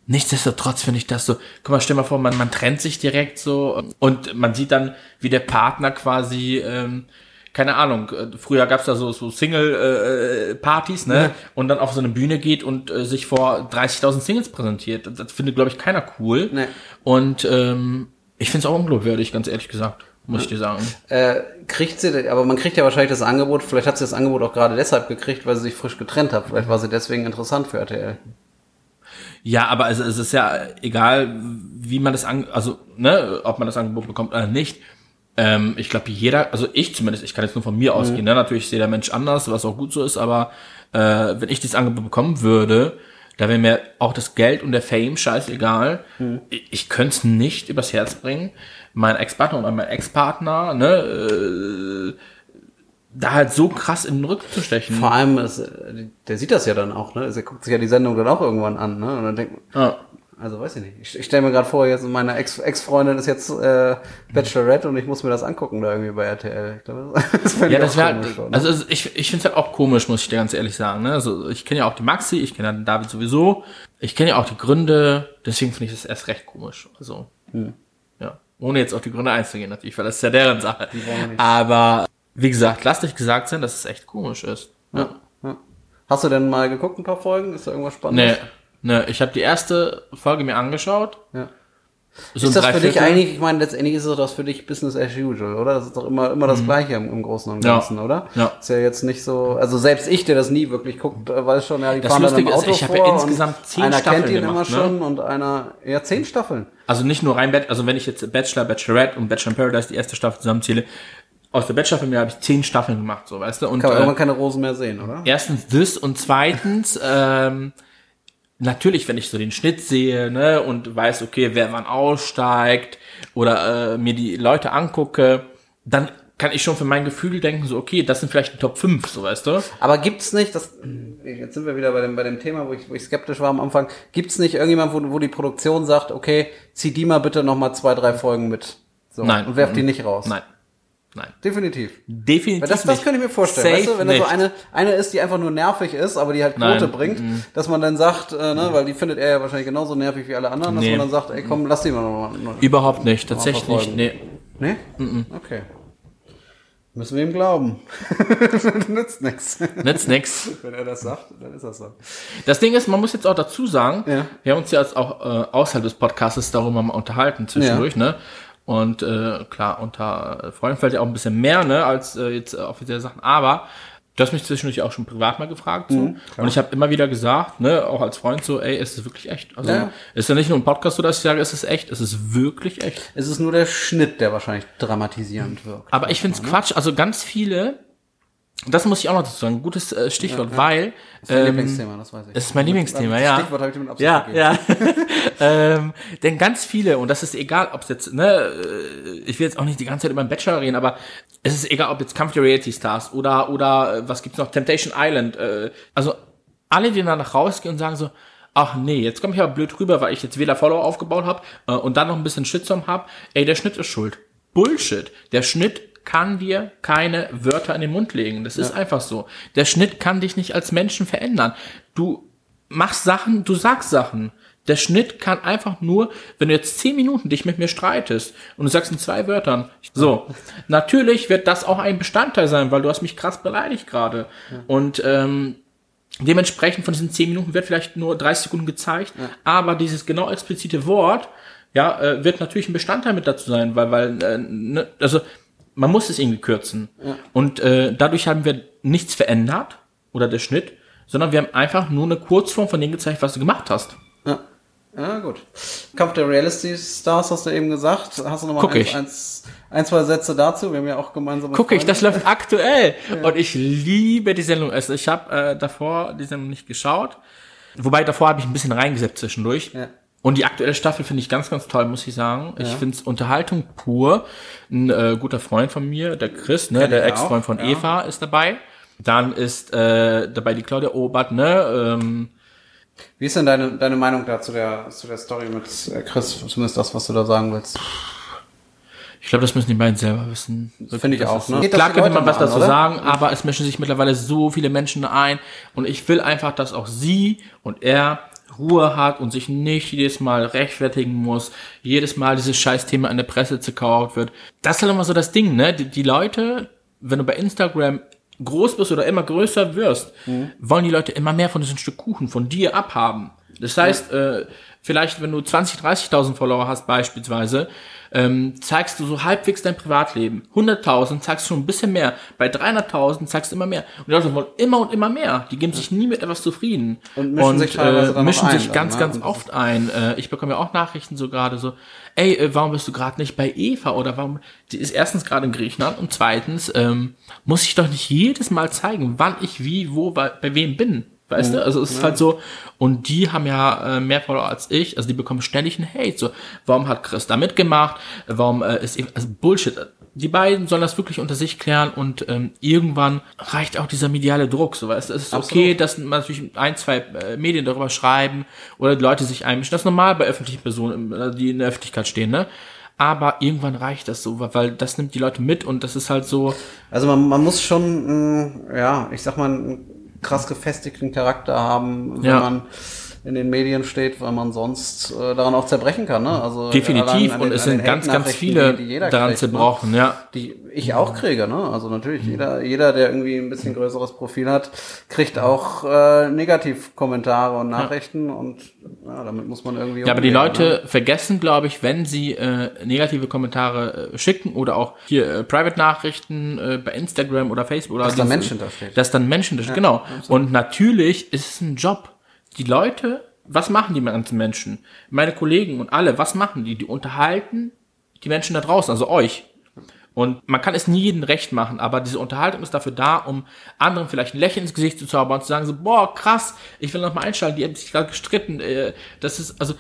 [SPEAKER 1] nichtsdestotrotz finde ich das so, guck mal, stell mal vor, man, man trennt sich direkt so und man sieht dann, wie der Partner quasi, ähm, keine Ahnung, äh, früher gab's da so, so Single-Partys, ne?
[SPEAKER 2] Ja.
[SPEAKER 1] Und dann auf so eine Bühne geht und äh, sich vor 30.000 Singles präsentiert. Das, findet, glaube ich, keiner cool.
[SPEAKER 2] Nee.
[SPEAKER 1] Und ähm, ich finde es auch unglaubwürdig, ganz ehrlich gesagt, muss ich dir sagen.
[SPEAKER 2] Äh, kriegt sie, aber man kriegt ja wahrscheinlich das Angebot, vielleicht hat sie das Angebot auch gerade deshalb gekriegt, weil sie sich frisch getrennt hat. Vielleicht war sie deswegen interessant für RTL.
[SPEAKER 1] Ja, aber es, es ist ja egal, wie man das an, also ne, ob man das Angebot bekommt oder nicht. Ähm, ich glaube, jeder, also ich zumindest, ich kann jetzt nur von mir ausgehen. Ne? Natürlich sehe der Mensch anders, was auch gut so ist, aber äh, wenn ich dieses Angebot bekommen würde, da wäre mir auch das Geld und der Fame scheißegal. Ich, ich könnte es nicht übers Herz bringen, meinen Ex-Partner oder meinen Ex-Partner, ne, äh, da halt so krass in den Rücken zu stechen.
[SPEAKER 2] Vor allem, ist, der sieht das ja dann auch, ne? Er guckt sich ja die Sendung dann auch irgendwann an, ne? Und dann denkt man,
[SPEAKER 1] Ja.
[SPEAKER 2] Also weiß ich nicht. Ich, ich stelle mir gerade vor, jetzt meine Ex- Ex-Freundin ist jetzt äh, Bachelorette und ich muss mir das angucken da irgendwie bei RTL. Ich glaube, das [LAUGHS]
[SPEAKER 1] Ja, das wäre, also es- ich, ich finde es halt auch komisch, muss ich dir ganz ehrlich sagen. Ne? Also ich kenne ja auch die Maxi, ich kenne ja den David sowieso, ich kenne ja auch die Gründe, deswegen finde ich das erst recht komisch. Also
[SPEAKER 2] Hm.
[SPEAKER 1] ja, ohne jetzt auf die Gründe einzugehen natürlich, weil das ist ja deren Sache. Aber wie gesagt, lasst euch gesagt sein, dass es echt komisch ist. Ja.
[SPEAKER 2] ja. Hast du denn mal geguckt, ein paar Folgen? Ist da irgendwas Spannendes?
[SPEAKER 1] nee, ich habe die erste Folge mir angeschaut.
[SPEAKER 2] Ja.
[SPEAKER 1] So
[SPEAKER 2] ist das für dich eigentlich, ich meine, letztendlich ist das für dich Business as usual, oder? Das ist doch immer, immer das Gleiche im, im Großen und
[SPEAKER 1] Mhm. Ja.
[SPEAKER 2] Ganzen, oder?
[SPEAKER 1] Ja.
[SPEAKER 2] Ist ja jetzt nicht so, also selbst ich, der das nie wirklich guckt, äh, weiß schon, ja, die
[SPEAKER 1] Das
[SPEAKER 2] fahren dann im
[SPEAKER 1] Lustige ist,
[SPEAKER 2] Auto
[SPEAKER 1] ich habe ja insgesamt zehn
[SPEAKER 2] einer
[SPEAKER 1] Staffeln
[SPEAKER 2] kennt ihn immer
[SPEAKER 1] gemacht, ne?
[SPEAKER 2] schon und einer, ja, zehn Staffeln.
[SPEAKER 1] Also nicht nur rein, Bachelor, also wenn ich jetzt Bachelor, Bachelorette und Bachelor in Paradise die erste Staffel zusammenzähle, aus der Bachelor-Familie habe ich zehn Staffeln gemacht, so weißt du. Und
[SPEAKER 2] Kann man
[SPEAKER 1] äh,
[SPEAKER 2] irgendwann keine Rosen mehr sehen, oder?
[SPEAKER 1] erstens das und zweitens, [LAUGHS] ähm, natürlich, wenn ich so den Schnitt sehe, ne, und weiß, okay, wer wann aussteigt oder äh, mir die Leute angucke, dann kann ich schon für mein Gefühl denken, so, okay, das sind vielleicht die Top 5, so weißt du.
[SPEAKER 2] Aber gibt's nicht, das, jetzt sind wir wieder bei dem, bei dem Thema, wo ich, wo ich skeptisch war am Anfang, gibt's nicht irgendjemand, wo, wo die Produktion sagt, okay, zieh die mal bitte noch mal zwei, drei Folgen mit. So,
[SPEAKER 1] Nein.
[SPEAKER 2] Und werf die nicht raus.
[SPEAKER 1] Nein. Nein.
[SPEAKER 2] Definitiv.
[SPEAKER 1] Definitiv
[SPEAKER 2] Weil das, das könnte ich mir vorstellen.
[SPEAKER 1] Safe
[SPEAKER 2] weißt du, wenn da so eine, eine ist, die einfach nur nervig ist, aber die halt Quote
[SPEAKER 1] Nein.
[SPEAKER 2] bringt, dass man dann sagt, äh, ne, weil die findet er ja wahrscheinlich genauso nervig wie alle anderen, dass
[SPEAKER 1] Nee.
[SPEAKER 2] man dann sagt, ey komm, lass die mal noch.
[SPEAKER 1] Überhaupt nicht, tatsächlich nicht. Nee.
[SPEAKER 2] Nee? Okay. Müssen wir ihm glauben. [LAUGHS] Nützt nix.
[SPEAKER 1] Nützt nix. [LAUGHS]
[SPEAKER 2] Wenn er das sagt, dann ist das so.
[SPEAKER 1] Das Ding ist, man muss jetzt auch dazu sagen,
[SPEAKER 2] Ja.
[SPEAKER 1] wir haben uns ja jetzt auch äh, außerhalb des Podcasts darüber mal unterhalten zwischendurch, ne? Und äh, klar, unter Freunden fällt ja auch ein bisschen mehr, ne, als äh, jetzt äh, offizielle Sachen. Aber du hast mich zwischendurch auch schon privat mal gefragt. So.
[SPEAKER 2] Mhm,
[SPEAKER 1] und ich habe immer wieder gesagt, ne, auch als Freund so, ey, ist es wirklich echt? Also
[SPEAKER 2] Ja.
[SPEAKER 1] ist ja nicht nur ein Podcast so, dass ich sage, es ist echt, es ist wirklich echt.
[SPEAKER 2] Es ist nur der Schnitt, der wahrscheinlich dramatisierend wirkt.
[SPEAKER 1] Aber ich find's Quatsch, also ganz viele, das muss ich auch noch dazu sagen, gutes äh, Stichwort, weil
[SPEAKER 2] Das ist mein
[SPEAKER 1] ähm,
[SPEAKER 2] Lieblingsthema, das weiß ich.
[SPEAKER 1] es ist mein Lieblingsthema,
[SPEAKER 2] Das
[SPEAKER 1] ja.
[SPEAKER 2] Stichwort habe ich mit
[SPEAKER 1] Ja,
[SPEAKER 2] gegeben.
[SPEAKER 1] ja. [LAUGHS] ähm, denn ganz viele, und das ist egal, ob es jetzt, ne, äh, ich will jetzt auch nicht die ganze Zeit über den Bachelor reden, aber es ist egal, ob jetzt Kampf der Reality Stars oder, oder äh, was gibt's noch, Temptation Island, äh, also alle, die danach rausgehen und sagen so, ach nee, jetzt komme ich aber blöd rüber, weil ich jetzt weder Follower aufgebaut habe äh, und dann noch ein bisschen Shitstorm hab, ey, der Schnitt ist schuld. Bullshit. Der Schnitt kann dir keine Wörter in den Mund legen. Das ist einfach so. Der Schnitt kann dich nicht als Menschen verändern. Du machst Sachen, du sagst Sachen. Der Schnitt kann einfach nur, wenn du jetzt zehn Minuten dich mit mir streitest und du sagst in zwei Wörtern, so, natürlich wird das auch ein Bestandteil sein, weil du hast mich krass beleidigt gerade. Und ähm, dementsprechend von diesen zehn Minuten wird vielleicht nur 30 Sekunden gezeigt, aber dieses genau explizite Wort, ja, äh, wird natürlich ein Bestandteil mit dazu sein, weil, weil, äh, ne, also man muss es irgendwie kürzen. Und äh, dadurch haben wir nichts verändert oder der Schnitt, sondern wir haben einfach nur eine Kurzform von dem gezeigt, was du gemacht hast.
[SPEAKER 2] Ja. ja, gut. Kampf der Reality Stars hast du eben gesagt. Hast du noch mal
[SPEAKER 1] Guck
[SPEAKER 2] ein,
[SPEAKER 1] ich.
[SPEAKER 2] eins, ein, zwei Sätze dazu? Wir haben ja auch gemeinsam.
[SPEAKER 1] Guck ich, das läuft aktuell. [LAUGHS] Und ich liebe die Sendung. Also ich habe äh, davor die Sendung nicht geschaut. Wobei davor habe ich ein bisschen reingesetzt zwischendurch.
[SPEAKER 2] Ja.
[SPEAKER 1] Und die aktuelle Staffel finde ich ganz, ganz toll, muss ich sagen. Ich finde es Unterhaltung pur. Ein äh, guter Freund von mir, der Chris, ne,
[SPEAKER 2] Kenn
[SPEAKER 1] der Ex-Freund von
[SPEAKER 2] ja.
[SPEAKER 1] Eva, ist dabei. Dann ist äh, dabei die Claudia Obert, ne? Ähm,
[SPEAKER 2] Wie ist denn deine, deine Meinung da zu der, zu der Story mit äh, Chris? Zumindest das, was du da sagen willst.
[SPEAKER 1] ich glaube, das müssen die beiden selber wissen.
[SPEAKER 2] Finde ich
[SPEAKER 1] Das
[SPEAKER 2] auch, ne? Geht das
[SPEAKER 1] Klar könnte man was dazu
[SPEAKER 2] oder?
[SPEAKER 1] sagen, aber es mischen sich mittlerweile so viele Menschen ein und ich will einfach, dass auch sie und er Ruhe hat und sich nicht jedes Mal rechtfertigen muss, jedes Mal dieses Scheißthema in der Presse zerkauft wird. Das ist halt immer so das Ding, ne? Die, die Leute, wenn du bei Instagram groß bist oder immer größer wirst,
[SPEAKER 2] Mhm.
[SPEAKER 1] wollen die Leute immer mehr von diesem Stück Kuchen von dir abhaben. Das heißt, äh, vielleicht wenn du 20, 30.000 Follower hast beispielsweise, ähm, zeigst du so halbwegs dein Privatleben. 100.000 zeigst du schon ein bisschen mehr. Bei 300.000 zeigst du immer mehr. Und die Leute wollen immer und immer mehr. Die geben sich nie mit etwas zufrieden.
[SPEAKER 2] Und mischen sich teilweise dann noch
[SPEAKER 1] mischen
[SPEAKER 2] ein
[SPEAKER 1] sich
[SPEAKER 2] dann,
[SPEAKER 1] ganz,
[SPEAKER 2] ne?
[SPEAKER 1] ganz
[SPEAKER 2] Und
[SPEAKER 1] oft ein. Äh, ich bekomme ja auch Nachrichten so gerade so, ey, äh, warum bist du gerade nicht bei Eva? Oder warum, die ist erstens gerade in Griechenland und zweitens ähm, muss ich doch nicht jedes Mal zeigen, wann ich wie, wo, bei, bei wem bin. Weißt du? Also es ist halt so, und die haben ja äh, mehr Follower als ich, also die bekommen ständig einen Hate. So, warum hat Chris da mitgemacht? Warum äh, ist eben, also Bullshit. Die beiden sollen das wirklich unter sich klären und ähm, irgendwann reicht auch dieser mediale Druck. So, weißt du, es ist okay, dass man natürlich ein, zwei äh, Medien darüber schreiben oder die Leute sich einmischen. Das ist normal bei öffentlichen Personen, äh, die in der Öffentlichkeit stehen, ne? Aber irgendwann reicht das so, weil- das nimmt die Leute mit und das ist halt so,
[SPEAKER 2] Also man, man muss schon, mh, ja, ich sag mal, einen krass gefestigten Charakter haben, wenn
[SPEAKER 1] Ja.
[SPEAKER 2] man in den Medien steht, weil man sonst äh, daran auch zerbrechen kann. Ne? Also
[SPEAKER 1] definitiv
[SPEAKER 2] allein an
[SPEAKER 1] und
[SPEAKER 2] den-
[SPEAKER 1] es
[SPEAKER 2] den
[SPEAKER 1] sind ganz, ganz viele
[SPEAKER 2] die- die jeder
[SPEAKER 1] daran
[SPEAKER 2] kriegt, ne?
[SPEAKER 1] zerbrochen, ja.
[SPEAKER 2] Die ich auch kriege, ne? Also natürlich, jeder, jeder, der irgendwie ein bisschen größeres Profil hat, kriegt auch äh, Negativkommentare und Nachrichten und ja, damit muss man irgendwie
[SPEAKER 1] Ja, aber die
[SPEAKER 2] umgehen,
[SPEAKER 1] Leute
[SPEAKER 2] Ne?
[SPEAKER 1] vergessen, glaube ich, wenn sie äh, negative Kommentare äh, schicken oder auch hier äh, Private-Nachrichten äh, bei Instagram oder Facebook oder
[SPEAKER 2] Dass da
[SPEAKER 1] diese-
[SPEAKER 2] Mensch hintersteht.
[SPEAKER 1] Dass dann Menschen hintersteht, genau. Und natürlich ist es ein Job. Die Leute, was machen die ganzen Menschen? Meine Kollegen und alle, was machen die? Die unterhalten die Menschen da draußen, also euch. Und man kann es nie jedem recht machen, aber diese Unterhaltung ist dafür da, um anderen vielleicht ein Lächeln ins Gesicht zu zaubern und zu sagen so, boah, krass, ich will noch mal einschalten, die haben sich gerade gestritten. Äh, das ist, also,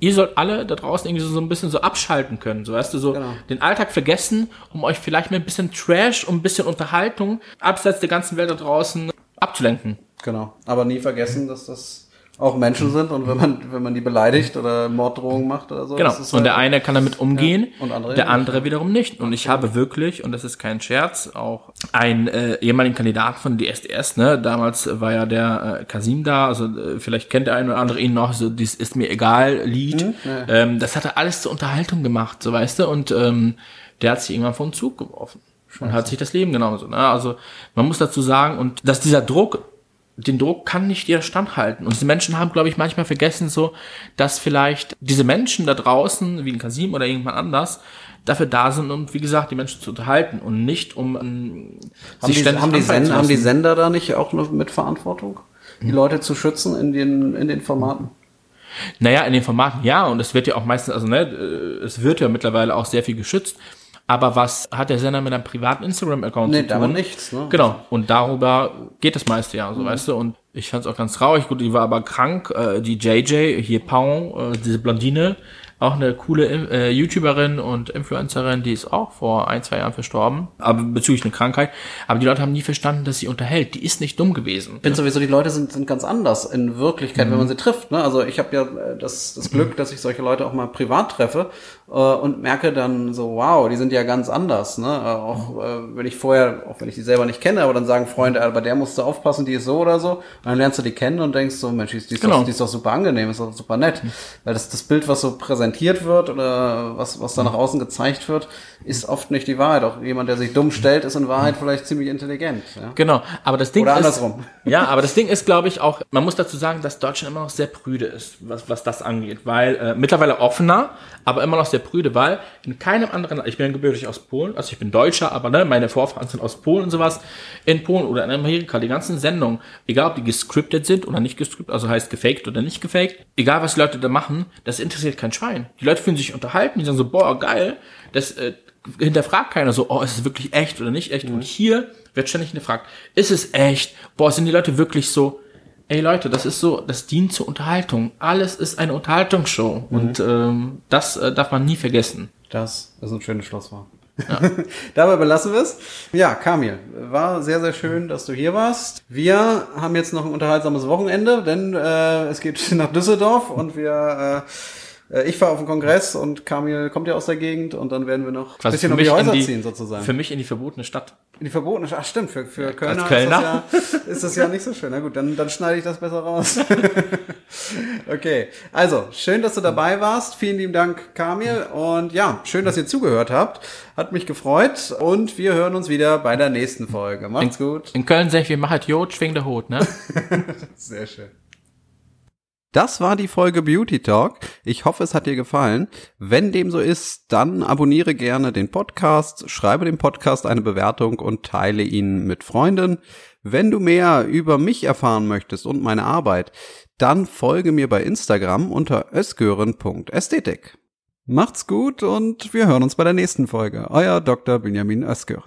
[SPEAKER 1] ihr sollt alle da draußen irgendwie so, so ein bisschen so abschalten können, so weißt du, so
[SPEAKER 2] Genau.
[SPEAKER 1] den Alltag vergessen, um euch vielleicht mit ein bisschen Trash und ein bisschen Unterhaltung abseits der ganzen Welt da draußen abzulenken.
[SPEAKER 2] Genau. Aber nie vergessen, dass das auch Menschen sind und wenn man, wenn man die beleidigt oder Morddrohungen macht oder so.
[SPEAKER 1] Genau. Und
[SPEAKER 2] halt-
[SPEAKER 1] der eine kann damit umgehen,
[SPEAKER 2] Ja, und andere
[SPEAKER 1] der
[SPEAKER 2] nicht.
[SPEAKER 1] andere wiederum nicht. Und ich habe wirklich, und das ist kein Scherz, auch einen äh, ehemaligen Kandidaten von DSDS, ne, damals war ja der äh, Kasim da, also äh, vielleicht kennt der eine oder andere ihn noch, so dies ist mir egal Lied.
[SPEAKER 2] Mhm,
[SPEAKER 1] ähm, das hat er alles zur Unterhaltung gemacht, so weißt du, und ähm, der hat sich irgendwann vom Zug geworfen. und hat sich das Leben genauso. Ne? Also man muss dazu sagen, und dass dieser Druck, den Druck kann nicht jeder standhalten. Und diese Menschen haben, glaube ich, manchmal vergessen so, dass vielleicht diese Menschen da draußen, wie ein Kasim oder irgendjemand anders, dafür da sind, um, wie gesagt, die Menschen zu unterhalten und nicht um ähm,
[SPEAKER 2] haben sich die, ständig haben die, Sender, haben die Sender da nicht auch noch mit Verantwortung, die hm. Leute zu schützen in den, in den Formaten?
[SPEAKER 1] Naja, in den Formaten ja, und es wird ja auch meistens, also ne, äh, es wird ja mittlerweile auch sehr viel geschützt. Aber was hat der Sender mit einem privaten Instagram-Account
[SPEAKER 2] nee, zu tun? Nee, nichts, ne?
[SPEAKER 1] Genau. Und darüber geht das meiste ja, so mhm. weißt du. Und ich fand es auch ganz traurig. Gut, die war aber krank. Äh, die JJ, hier Pau, äh, diese Blondine, auch eine coole äh, YouTuberin und Influencerin, die ist auch vor ein, zwei Jahren verstorben, aber bezüglich einer Krankheit. Aber die Leute haben nie verstanden, dass sie unterhält. Die ist nicht dumm gewesen.
[SPEAKER 2] Ich finde sowieso, die Leute sind, sind ganz anders in Wirklichkeit, mhm. wenn man sie trifft. Ne? Also ich habe ja äh, das, das Glück, [CLEARS THROAT] dass ich solche Leute auch mal privat treffe und merke dann so, wow, die sind ja ganz anders. Ne? Äh, auch äh, wenn ich vorher, auch wenn ich die selber nicht kenne, aber dann sagen Freunde, aber der musst du aufpassen, die ist so oder so. Und dann lernst du die kennen und denkst so, Mensch, die ist, genau. doch, die ist doch super angenehm, ist doch super nett. Mhm. Weil das, das Bild, was so präsentiert wird oder was, was da nach außen gezeigt wird, ist oft nicht die Wahrheit. Auch jemand, der sich dumm stellt, ist in Wahrheit vielleicht ziemlich intelligent. Ja?
[SPEAKER 1] Genau, aber das Ding
[SPEAKER 2] oder andersrum.
[SPEAKER 1] ist, [LAUGHS] ja, aber das Ding ist, glaube ich, auch, man muss dazu sagen, dass Deutschland immer noch sehr prüde ist, was, was das angeht, weil äh, mittlerweile offener, aber immer noch sehr prüde, weil in keinem anderen, ich bin gebürtig aus Polen, also ich bin Deutscher, aber ne, meine Vorfahren sind aus Polen und sowas, in Polen oder in Amerika, die ganzen Sendungen, egal ob die gescriptet sind oder nicht gescriptet, also heißt gefaked oder nicht gefaked, egal was die Leute da machen, das interessiert kein Schwein. Die Leute fühlen sich unterhalten, die sagen so, boah, geil, das äh, hinterfragt keiner so, oh, ist es wirklich echt oder nicht echt? Mhm. Und hier wird ständig hinterfragt, ist es echt? Boah, sind die Leute wirklich so, ey Leute, das ist so, das dient zur Unterhaltung. Alles ist eine Unterhaltungsshow. Mhm. Und ähm, das äh, darf man nie vergessen.
[SPEAKER 2] Das ist ein schönes Schlusswort. Ja. [LAUGHS] Dabei belassen wir es. Ja, Kamil, war sehr, sehr schön, dass du hier warst. Wir haben jetzt noch ein unterhaltsames Wochenende, denn äh, es geht [LAUGHS] nach Düsseldorf und wir äh, äh, ich fahre auf den Kongress und Kamil kommt ja aus der Gegend und dann werden wir noch
[SPEAKER 1] ein bisschen um die Häuser die, ziehen sozusagen. Für mich in die verbotene Stadt.
[SPEAKER 2] In die verbotene ach stimmt, für, für Kölner, Kölner. Ist, das ja, ist das ja nicht so schön. Na gut, dann, dann schneide ich das besser raus. [LAUGHS] okay, also schön, dass du dabei warst. Vielen lieben Dank, Kamil. Und ja, schön, dass ihr zugehört habt. Hat mich gefreut und wir hören uns wieder bei der nächsten Folge. Macht's
[SPEAKER 1] in,
[SPEAKER 2] gut.
[SPEAKER 1] In Köln sag ich, wir machen Jod, schwing der Hut, ne? [LAUGHS]
[SPEAKER 2] Sehr schön. Das war die Folge Beauty Talk. Ich hoffe, es hat dir gefallen. Wenn dem so ist, dann abonniere gerne den Podcast, schreibe dem Podcast eine Bewertung und teile ihn mit Freunden. Wenn du mehr über mich erfahren möchtest und meine Arbeit, dann folge mir bei Instagram unter ösgören.ästhetik. Macht's gut und wir hören uns bei der nächsten Folge. Euer Dr. Benjamin Özgür.